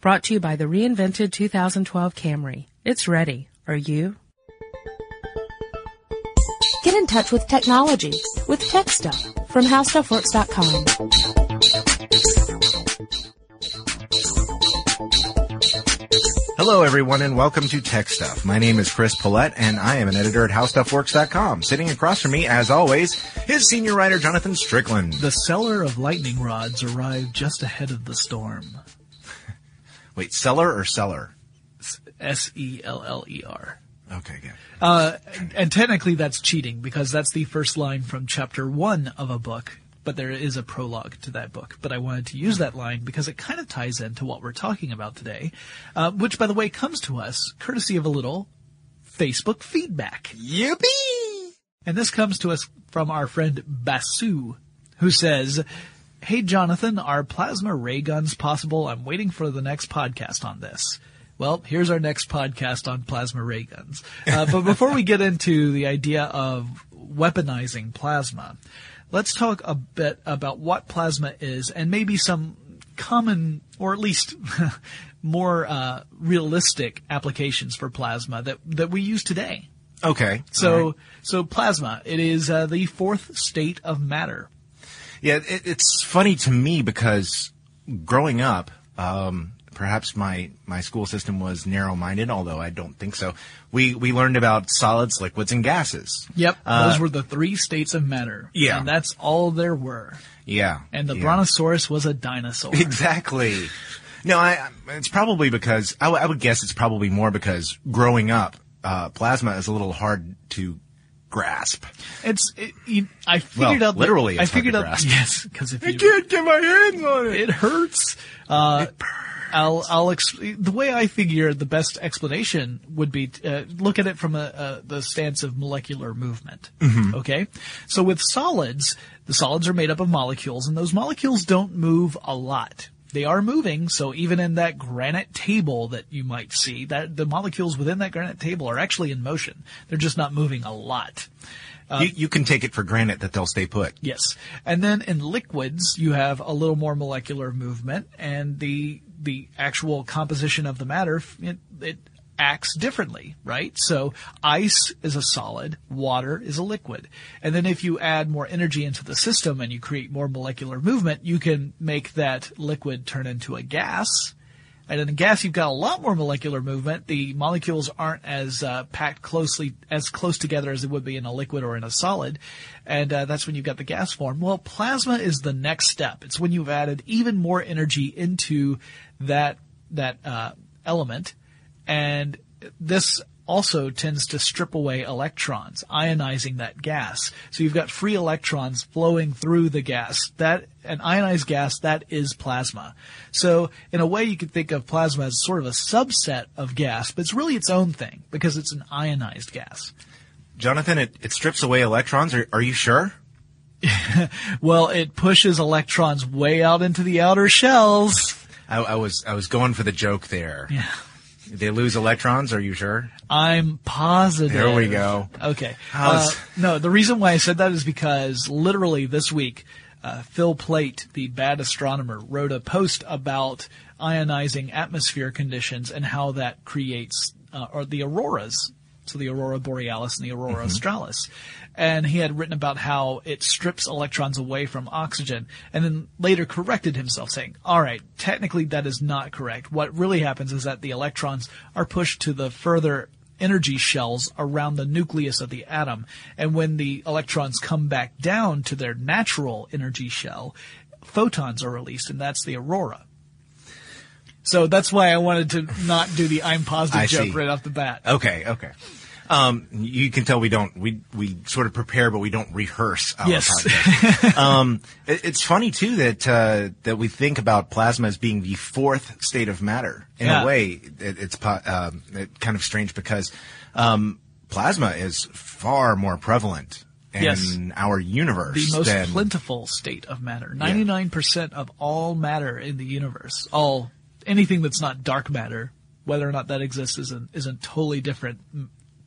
Brought to you by the reinvented 2012 Camry. It's ready. Are you? Get in touch with technology with Tech Stuff from HowStuffWorks.com. Hello, everyone, and welcome to Tech Stuff. My name is Chris Pollette, and I am an editor at HowStuffWorks.com. Sitting across from me, as always, is senior writer Jonathan Strickland. The seller of lightning rods arrived just ahead of the storm. Wait, seller or seller? S E L L E R. Okay, good. Uh, and technically that's cheating because that's the first line from chapter one of a book, but there is a prologue to that book. But I wanted to use that line because it kind of ties into what we're talking about today, uh, which by the way comes to us courtesy of a little Facebook feedback. Yippee! And this comes to us from our friend Basu, who says, Hey Jonathan, are plasma ray guns possible? I'm waiting for the next podcast on this. Well, here's our next podcast on plasma ray guns. Uh, but before we get into the idea of weaponizing plasma, let's talk a bit about what plasma is and maybe some common, or at least more uh, realistic applications for plasma that that we use today. Okay. So, right. so plasma, it is uh, the fourth state of matter. Yeah, it, it's funny to me because growing up, um, perhaps my, my school system was narrow-minded, although I don't think so. We, we learned about solids, liquids, and gases. Yep. Uh, Those were the three states of matter. Yeah. And that's all there were. Yeah. And the yeah. brontosaurus was a dinosaur. Exactly. No, I, it's probably because, I, w- I would guess it's probably more because growing up, uh, plasma is a little hard to grasp. It's, it, you, I figured Well, out. that- literally I it's hard figured to out. grasp. Yes, because if you. can't get my hands on It it hurts. Uh, I'll, I'll, ex- the way I figure the best explanation would be, uh, look at it from a, uh, the stance of molecular movement. Okay? So with solids, the solids are made up of molecules and those molecules don't move a lot. They are moving, so even in that granite table that you might see, that the molecules within that granite table are actually in motion. They're just not moving a lot. Uh, you, you can take it for granted that they'll stay put. Yes. And then in liquids, you have a little more molecular movement and the, the actual composition of the matter, it, it acts differently, right? So ice is a solid, water is a liquid. And then if you add more energy into the system and you create more molecular movement, you can make that liquid turn into a gas. And in a gas, you've got a lot more molecular movement. The molecules aren't as uh, packed closely, as close together as it would be in a liquid or in a solid, and uh, that's when you've got the gas form. Well, plasma is the next step. It's when you've added even more energy into that that uh, element, and this also tends to strip away electrons, ionizing that gas. So you've got free electrons flowing through the gas. That an ionized gas that is plasma. So in a way, you could think of plasma as sort of a subset of gas, but it's really its own thing because it's an ionized gas. Jonathan, it, it strips away electrons. Are, are you sure? Well, it pushes electrons way out into the outer shells. I, I was I was going for the joke there. Yeah. They lose electrons. Are you sure? I'm positive. There we go. Okay. Uh, no, the reason why I said that is because literally this week, uh, Phil Plait, the bad astronomer, wrote a post about ionizing atmosphere conditions and how that creates, uh, or the auroras. So the aurora borealis and the aurora mm-hmm. australis. And he had written about how it strips electrons away from oxygen and then later corrected himself saying, all right, technically that is not correct. What really happens is that the electrons are pushed to the further energy shells around the nucleus of the atom. And when the electrons come back down to their natural energy shell, photons are released, and that's the aurora. So that's why I wanted to not do the I'm positive I joke see. right off the bat. Okay, okay. Um, you can tell we don't we we sort of prepare, but we don't rehearse. Our Yes. um, it, it's funny too that uh, that we think about plasma as being the fourth state of matter. In Yeah. a way, it, it's um, it, kind of strange because um, plasma is far more prevalent in Yes. our universe. the most than, plentiful state of matter. 99% of all matter in the universe, all anything that's not dark matter, whether or not that exists is a, is a totally different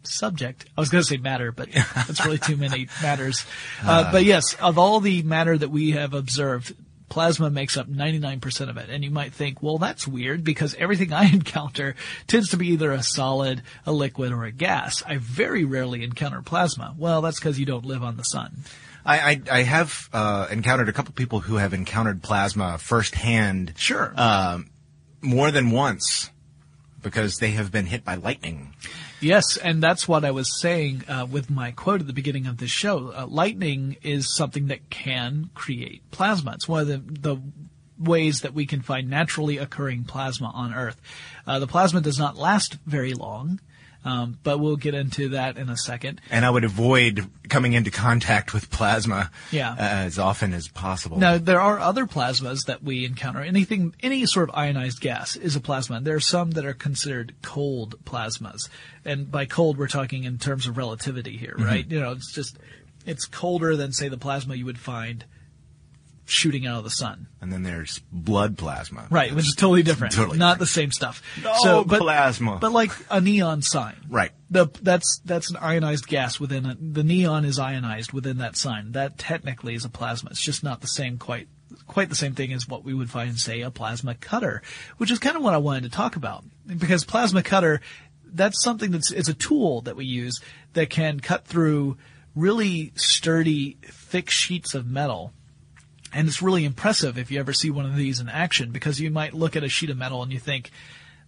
subject. I was going to say matter, but that's really too many matters. Uh, but yes, of all the matter that we have observed, Plasma makes up 99% of it. And you might think, well, that's weird because everything I encounter tends to be either a solid, a liquid, or a gas. I very rarely encounter plasma. Well, that's because you don't live on the sun. I, I, I have uh, encountered a couple people who have encountered plasma firsthand. Sure. Um, more than once because they have been hit by lightning. Yes, and that's what I was saying uh, with my quote at the beginning of this show. Uh, lightning is something that can create plasma. It's one of the, the ways that we can find naturally occurring plasma on Earth. Uh, the plasma does not last very long. Um, but we'll get into that in a second. And I would avoid coming into contact with plasma Yeah. uh, as often as possible. Now, there are other plasmas that we encounter. Anything, any sort of ionized gas is a plasma. And there are some that are considered cold plasmas. And by cold, we're talking in terms of relativity here, right? You know, it's just, it's colder than, say, the plasma you would find shooting out of the sun. And then there's blood plasma. Right, which is totally different. Totally Not the same stuff. No plasma. But like a neon sign. Right. The, that's, that's an ionized gas within a, the neon is ionized within that sign. That technically is a plasma. It's just not the same quite, quite the same thing as what we would find, say, a plasma cutter, which is kind of what I wanted to talk about. Because plasma cutter, that's something that's, it's a tool that we use that can cut through really sturdy, thick sheets of metal. And it's really impressive if you ever see one of these in action because you might look at a sheet of metal and you think,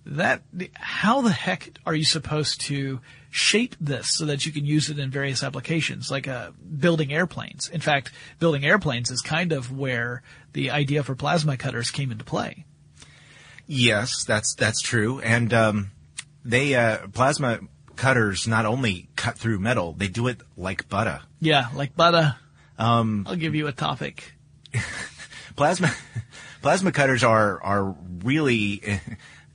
that, how the heck are you supposed to shape this so that you can use it in various applications, like uh, building airplanes? In fact, building airplanes is kind of where the idea for plasma cutters came into play. Yes, that's that's true. And um, they uh, plasma cutters not only cut through metal, they do it like butter. Yeah, like butter. Um, I'll give you a topic. Plasma plasma cutters are are really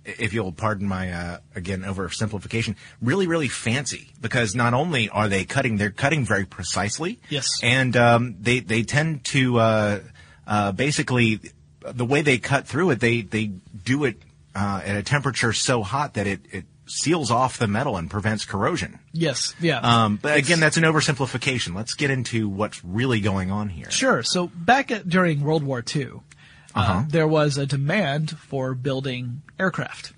if you'll pardon my uh, again oversimplification, really really fancy because not only are they cutting, they're cutting very precisely. Yes. and um, they they tend to uh, uh, basically the way they cut through it, they they do it uh, at a temperature so hot that it it seals off the metal and prevents corrosion. Yes, yeah. Um, but again, that's an oversimplification. Let's get into what's really going on here. Sure. So back at, during World War II, uh, Uh-huh. there was a demand for building aircraft.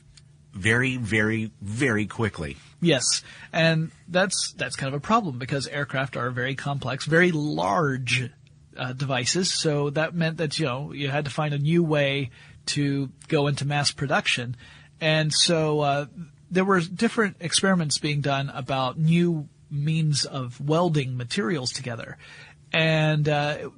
Very, very, very quickly. Yes, and that's that's kind of a problem because aircraft are very complex, very large uh, devices. So that meant that you know you had to find a new way to go into mass production, and so uh, there were different experiments being done about new means of welding materials together, and uh,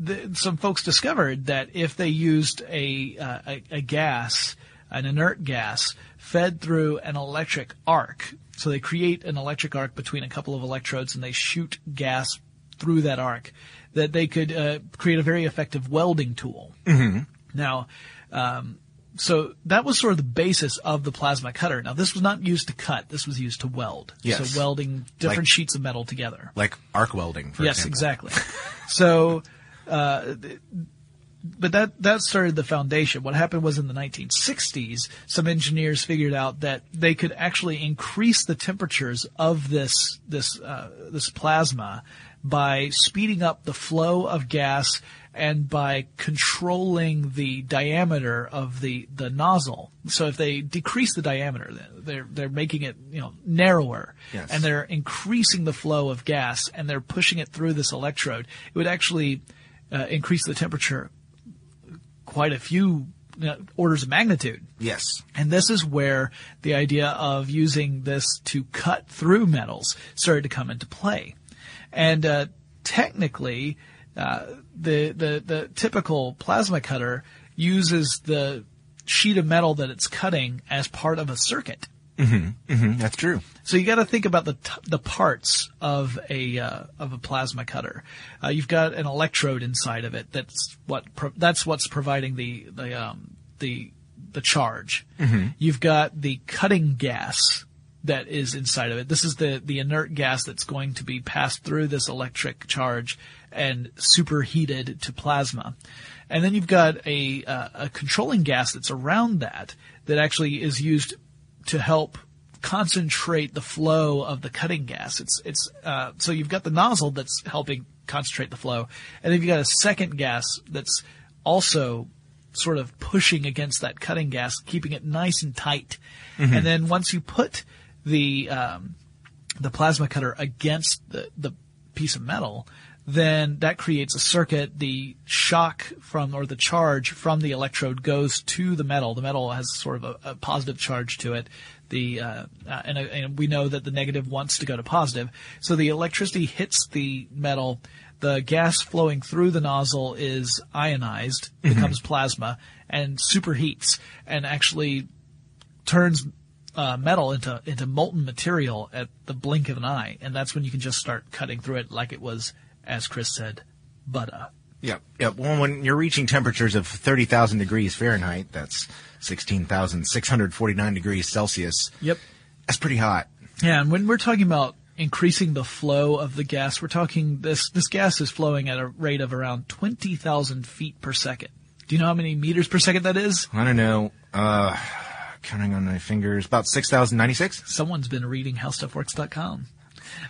the, some folks discovered that if they used a, uh, a, a gas, an inert gas, fed through an electric arc, so they create an electric arc between a couple of electrodes and they shoot gas through that arc, that they could uh, create a very effective welding tool. Mm-hmm. Now, um, so that was sort of the basis of the plasma cutter. Now, this was not used to cut; this was used to weld. Yes. So welding different Like- sheets of metal together. Like arc welding, for example. yes, example. exactly. so, uh, but that that started the foundation. What happened was in the 1960s, some engineers figured out that they could actually increase the temperatures of this this uh, this plasma by speeding up the flow of gas and by controlling the diameter of the, the nozzle. So if they decrease the diameter, they're they're making it you know narrower, Yes. and they're increasing the flow of gas and they're pushing it through this electrode. It would actually uh, increase the temperature quite a few you know, orders of magnitude. Yes. And this is where the idea of using this to cut through metals started to come into play. And uh, technically, uh, the, the the typical plasma cutter uses the sheet of metal that it's cutting as part of a circuit. Mm, that's true. So you got to think about the t- the parts of a uh, of a plasma cutter. Uh, you've got an electrode inside of it. That's what pro- that's what's providing the the um, the the charge. You've got the cutting gas that is inside of it. This is the the inert gas that's going to be passed through this electric charge and superheated to plasma. And then you've got a uh, a controlling gas that's around that that actually is used to help concentrate the flow of the cutting gas. It's it's uh, so you've got the nozzle that's helping concentrate the flow, and then you've got a second gas that's also sort of pushing against that cutting gas, keeping it nice and tight. And then once you put the um, the plasma cutter against the, the piece of metal, then that creates a circuit. The shock from, or the charge from the electrode goes to the metal. The metal has sort of a, a positive charge to it. The, uh, uh, and, uh, and we know that the negative wants to go to positive. So the electricity hits the metal. The gas flowing through the nozzle is ionized, becomes plasma, and superheats, and actually turns uh, metal into into molten material at the blink of an eye, and that's when you can just start cutting through it like it was, as Chris said, butter. Yep. Yep. Well, when you're reaching temperatures of 30,000 degrees Fahrenheit, that's 16,649 degrees Celsius. Yep. That's pretty hot. Yeah, and when we're talking about increasing the flow of the gas, we're talking this this gas is flowing at a rate of around twenty thousand feet per second. Do you know how many meters per second that is? I don't know. Uh, counting on my fingers, about 6,096. Someone's been reading HowStuffWorks.com.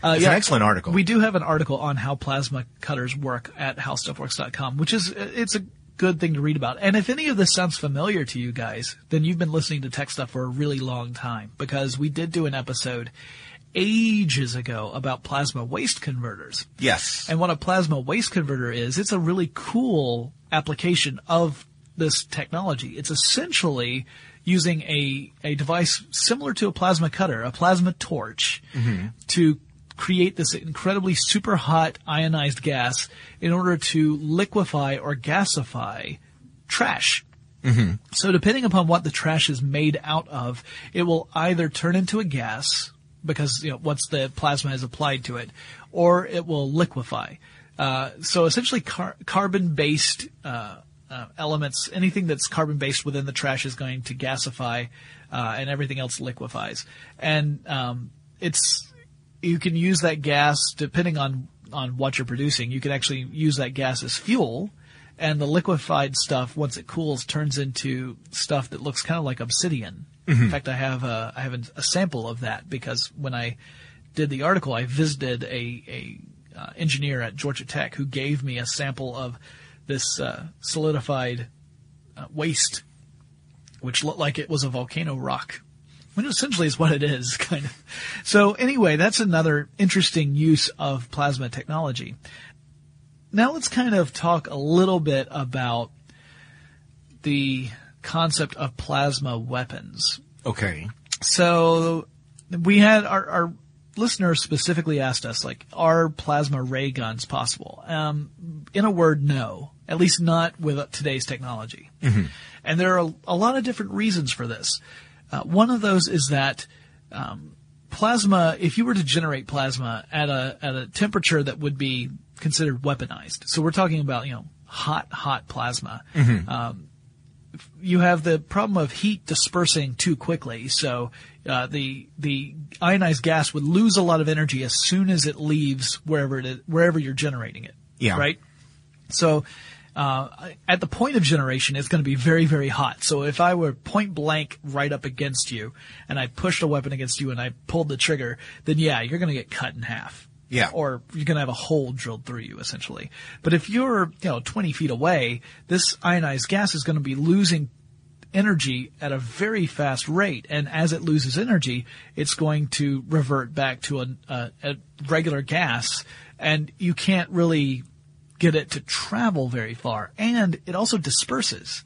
Uh, It's an excellent article. We do have an article on how plasma cutters work at HowStuffWorks.com, which is it's a good thing to read about. And if any of this sounds familiar to you guys, then you've been listening to tech stuff for a really long time because we did do an episode ages ago about plasma waste converters. Yes. And what a plasma waste converter is, it's a really cool application of this technology. It's essentially using a, a device similar to a plasma cutter, a plasma torch, to create this incredibly super hot ionized gas in order to liquefy or gasify trash. So depending upon what the trash is made out of, it will either turn into a gas because you know once the plasma is applied to it, or it will liquefy. Uh, so essentially, car- carbon-based uh, uh, elements, anything that's carbon-based within the trash is going to gasify, uh, and everything else liquefies. And um, it's you can use that gas depending on on what you're producing. You can actually use that gas as fuel, and the liquefied stuff once it cools turns into stuff that looks kind of like obsidian. In fact, I have a, I have a, a sample of that because when I did the article, I visited a a uh, engineer at Georgia Tech who gave me a sample of this uh, solidified uh, waste, which looked like it was a volcano rock. Which essentially is what it is, kind of. So anyway, that's another interesting use of plasma technology. Now let's kind of talk a little bit about the concept of plasma weapons. Okay. So we had our, our listeners specifically asked us, like, are plasma ray guns possible? Um, in a word, no. At least not with today's technology. And there are a lot of different reasons for this. Uh, one of those is that um, plasma, if you were to generate plasma at a at a temperature that would be considered weaponized, so we're talking about you know hot hot plasma. Um, you have the problem of heat dispersing too quickly, so uh, the the ionized gas would lose a lot of energy as soon as it leaves wherever it is, wherever you're generating it. Yeah. Right. So uh, at the point of generation, it's going to be very, very hot. So if I were point blank right up against you and I pushed a weapon against you and I pulled the trigger, then yeah, you're going to get cut in half. Yeah. Or you're going to have a hole drilled through you, essentially. But if you're, you know, 20 feet away, this ionized gas is going to be losing energy at a very fast rate. And as it loses energy, it's going to revert back to a, a, a regular gas. And you can't really get it to travel very far. And it also disperses.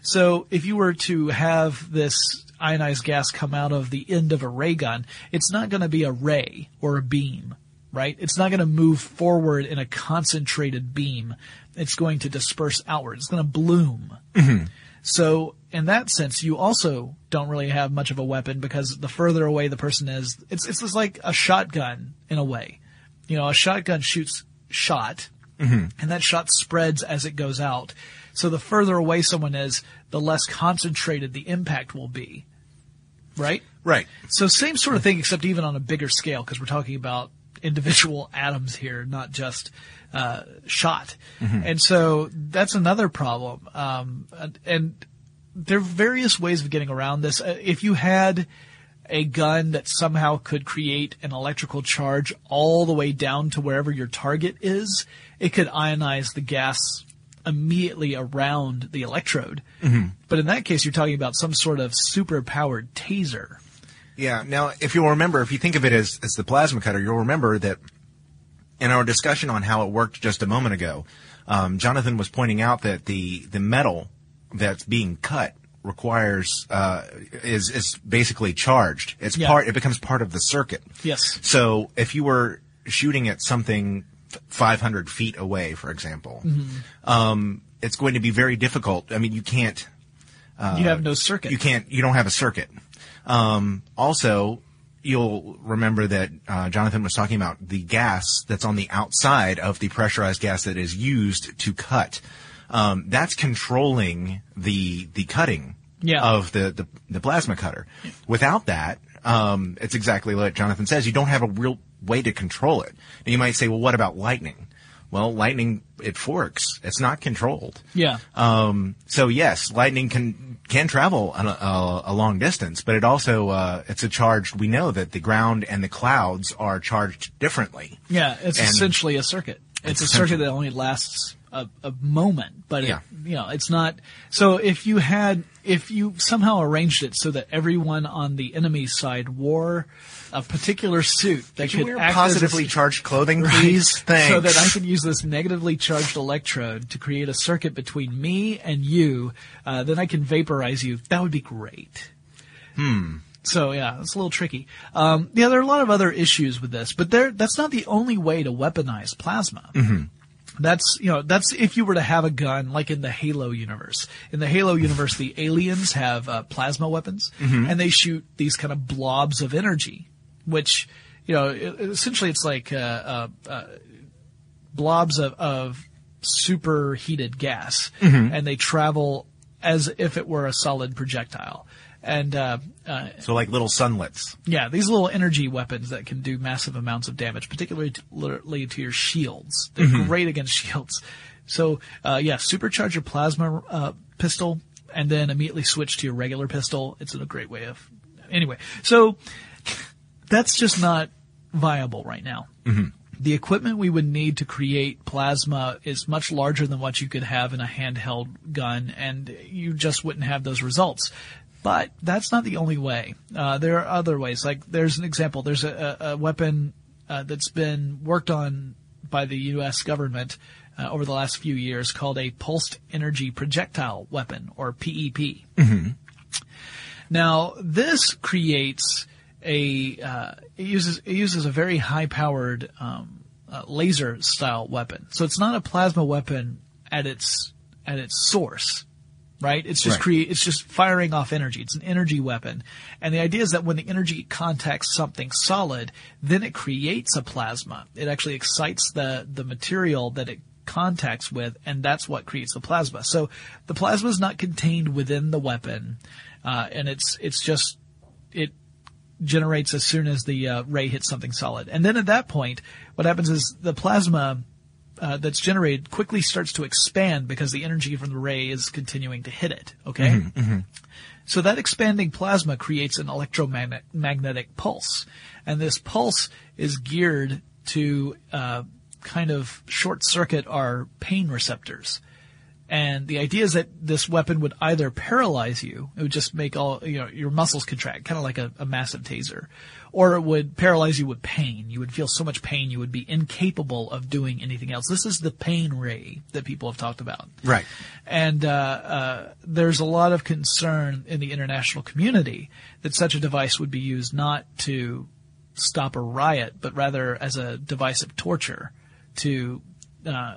So if you were to have this ionized gas come out of the end of a ray gun, it's not going to be a ray or a beam, right? It's not going to move forward in a concentrated beam. It's going to disperse outward. It's going to bloom. Mm-hmm. So in that sense, you also don't really have much of a weapon because the further away the person is, it's it's just like a shotgun in a way. You know, a shotgun shoots shot, and that shot spreads as it goes out. So the further away someone is, the less concentrated the impact will be. Right? Right. So same sort of thing, except even on a bigger scale, because we're talking about individual atoms here, not just uh, shot. And so that's another problem. Um, and, and there are various ways of getting around this. Uh, If you had a gun that somehow could create an electrical charge all the way down to wherever your target is, it could ionize the gas immediately around the electrode. Mm-hmm. But in that case, you're talking about some sort of super powered taser. Yeah. Now, if you'll remember, if you think of it as, as the plasma cutter, you'll remember that in our discussion on how it worked just a moment ago, um, Jonathan was pointing out that the, the metal that's being cut requires uh, is is basically charged. It's Yeah. part. It becomes part of the circuit. Yes. So if you were shooting at something 500 feet away, for example, Mm-hmm. um, it's going to be very difficult. I mean, you can't. you have no circuit. Uh, You can't. You don't have a circuit. Um, also, you'll remember that uh, Jonathan was talking about the gas that's on the outside of the pressurized gas that is used to cut. Um, that's controlling the the cutting Yeah. of the, the the plasma cutter. Without that, um, it's exactly like Jonathan says. You don't have a real way to control it. Now you might say, well, what about lightning? Well, lightning it forks. It's not controlled. Yeah. Um, so yes, lightning can can travel a, a, a long distance, but it also uh, it's a charged. We know that the ground and the clouds are charged differently. Yeah, it's And- essentially a circuit. It's, It's a circuit that only lasts a, a moment, but it, Yeah. you know, it's not. So if you had, if you somehow arranged it so that everyone on the enemy side wore a particular suit that Could you could positively as charged clothing, Right? please? Thanks. So that I could use this negatively charged electrode to create a circuit between me and you, uh, then I can vaporize you. That would be great. Hmm. So yeah, it's a little tricky. Um, yeah, there are a lot of other issues with this, but there, that's not the only way to weaponize plasma. That's you know that's if you were to have a gun like in the Halo universe. In the Halo universe, the aliens have uh, plasma weapons, and they shoot these kind of blobs of energy, which you know essentially it's like uh, uh, uh, blobs of, of superheated gas, and they travel as if it were a solid projectile. And uh, uh, so like little sunlets. yeah, these little energy weapons that can do massive amounts of damage, particularly to, literally to your shields. They're great against shields. So, uh, yeah, supercharge your plasma uh, pistol and then immediately switch to your regular pistol. It's a great way of. Anyway, so that's just not viable right now. The equipment we would need to create plasma is much larger than what you could have in a handheld gun, and you just wouldn't have those results. But that's not the only way. Uh, there are other ways. Like there's an example. There's a, a, weapon uh, that's been worked on by the U.S. government uh, over the last few years called a pulsed energy projectile weapon, or PEP. Now, this creates a uh, it uses it uses a very high powered um, uh, laser style weapon. So it's not a plasma weapon at its at its source, right? It's just Right. create it's just firing off energy. It's an energy weapon, and the idea is that when the energy contacts something solid, then it creates a plasma. It actually excites the the material that it contacts with, and that's what creates the plasma. So the plasma is not contained within the weapon, uh, and it's it's just it generates as soon as the uh, ray hits something solid. And then at that point, what happens is the plasma uh, that's generated quickly starts to expand because the energy from the ray is continuing to hit it. Okay. So that expanding plasma creates an electromagnetic pulse, and this pulse is geared to uh, kind of short circuit our pain receptors. And the idea is that this weapon would either paralyze you, it would just make all, you know, your muscles contract, kind of like a, a massive taser, or it would paralyze you with pain. You would feel so much pain you would be incapable of doing anything else. This is the pain ray that people have talked about. Right. And uh, uh, there's a lot of concern in the international community that such a device would be used not to stop a riot, but rather as a device of torture to uh,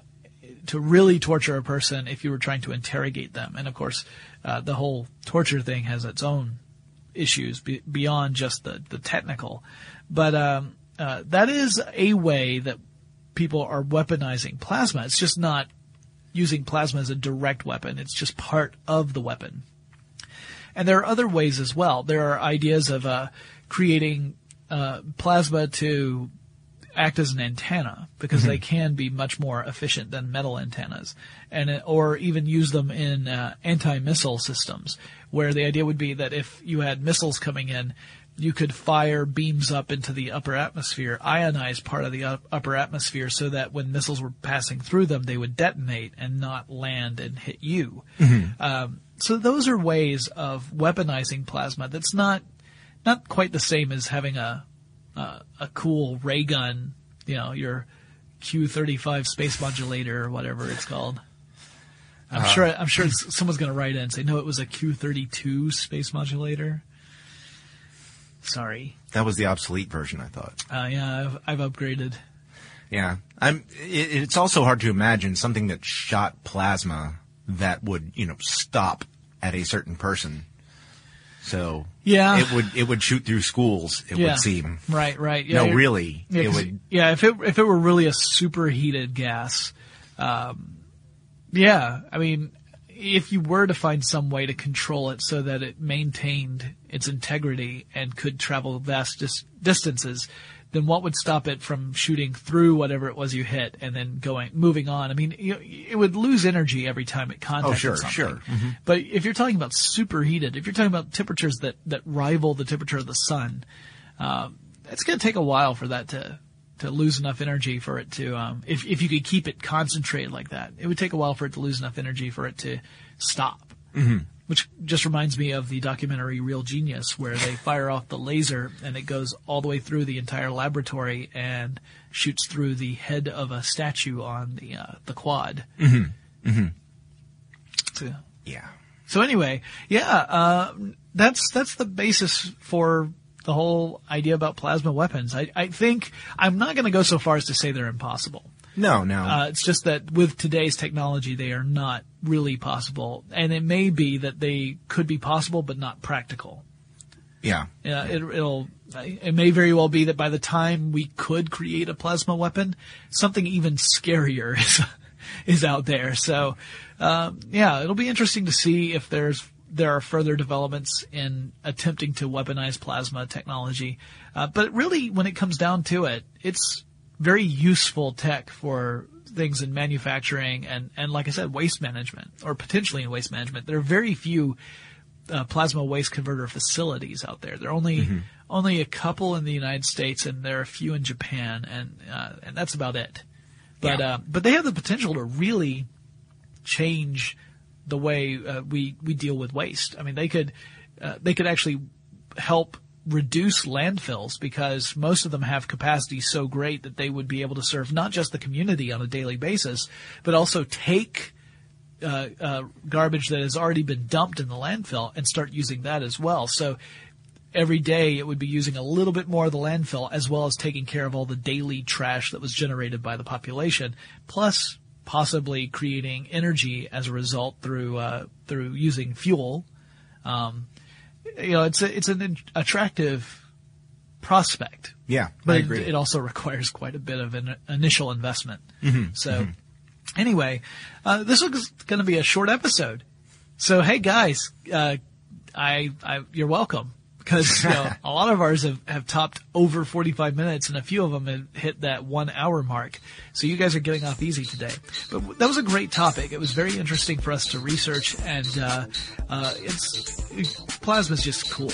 to really torture a person if you were trying to interrogate them. And of course, uh, the whole torture thing has its own issues be- beyond just the, the technical. But um, uh, that is a way that people are weaponizing plasma. It's just not using plasma as a direct weapon. It's just part of the weapon. And there are other ways as well. There are ideas of uh, creating uh, plasma to act as an antenna because they can be much more efficient than metal antennas, and uh, or even use them in uh, anti-missile systems, where the idea would be that if you had missiles coming in, you could fire beams up into the upper atmosphere, ionize part of the up, upper atmosphere so that when missiles were passing through them, they would detonate and not land and hit you. Um, so those are ways of weaponizing plasma. That's not not quite the same as having a a, a cool ray gun, you know, your Q35 space modulator or whatever it's called. I'm sure I'm sure someone's going to write in and say no, it was a Q32 space modulator. Sorry. That was the obsolete version, I thought. Uh, yeah, I've, I've upgraded. Yeah, I'm. It, it's also hard to imagine something that shot plasma that would, you know, stop at a certain person. So Yeah. it would it would shoot through schools. It yeah. would seem. Right, right. Yeah, no, really, Yeah, it would. yeah, if it if it were really a superheated gas, um, yeah, I mean, if you were to find some way to control it so that it maintained its integrity and could travel vast dis- distances, then what would stop it from shooting through whatever it was you hit and then going moving on? I mean, you, it would lose energy every time it contacted Oh, sure, something. sure. Mm-hmm. But if you're talking about superheated, if you're talking about temperatures that that rival the temperature of the sun, um, it's going to take a while for that to to lose enough energy for it to um, if if you could keep it concentrated like that, it would take a while for it to lose enough energy for it to stop. Mm-hmm. Which just reminds me of the documentary Real Genius, where they fire off the laser and it goes all the way through the entire laboratory and shoots through the head of a statue on the uh, the quad. Mm-hmm. Mm-hmm. So, Yeah. so anyway, yeah, uh, that's that's the basis for the whole idea about plasma weapons. I, I think I'm not going to go so far as to say they're impossible. No, no. Uh, it's just that with today's technology, they are not really possible, and it may be that they could be possible but not practical. yeah. Yeah, it, it'll. It may very well be that by the time we could create a plasma weapon, something even scarier is is out there. So, um, yeah, it'll be interesting to see if there's there are further developments in attempting to weaponize plasma technology. Uh, but really, when it comes down to it, it's very useful tech for things in manufacturing and, and like I said, waste management or potentially in waste management. There are very few uh, plasma waste converter facilities out there. There are only only a couple in the United States, and there are a few in Japan, and uh, and that's about it. But Yeah. uh, but they have the potential to really change the way uh, we we deal with waste. I mean, they could uh, they could actually help reduce landfills because most of them have capacity so great that they would be able to serve not just the community on a daily basis, but also take uh, uh, garbage that has already been dumped in the landfill and start using that as well. So every day it would be using a little bit more of the landfill as well as taking care of all the daily trash that was generated by the population, plus possibly creating energy as a result through uh, through using fuel. Um, you know, it's a, it's an attractive prospect Yeah. but it, it also requires quite a bit of an initial investment. So, anyway, uh, this was going to be a short episode. So, hey guys, uh, I, I, you're welcome because you know, a lot of ours have, have topped over 45 minutes, and a few of them have hit that one hour mark. So you guys are getting off easy today. But that was a great topic. It was very interesting for us to research, and uh, uh, it's it, plasma's just cool.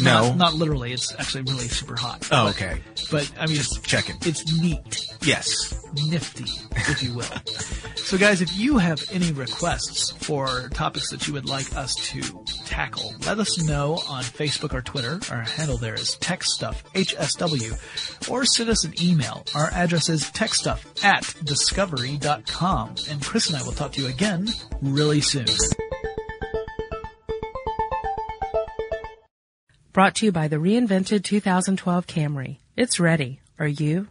No. not, not literally. It's actually really super hot. oh, But- okay. but I mean, Just checking. It's neat, Yes. nifty, if you will. so, guys, if you have any requests for topics that you would like us to tackle, let us know on Facebook or Twitter. Our handle there is TechStuffHSW, or send us an email. Our address is techstuff at discovery.com. And Chris and I will talk to you again really soon. Brought to you by the reinvented 2012 Camry. It's ready. Are you?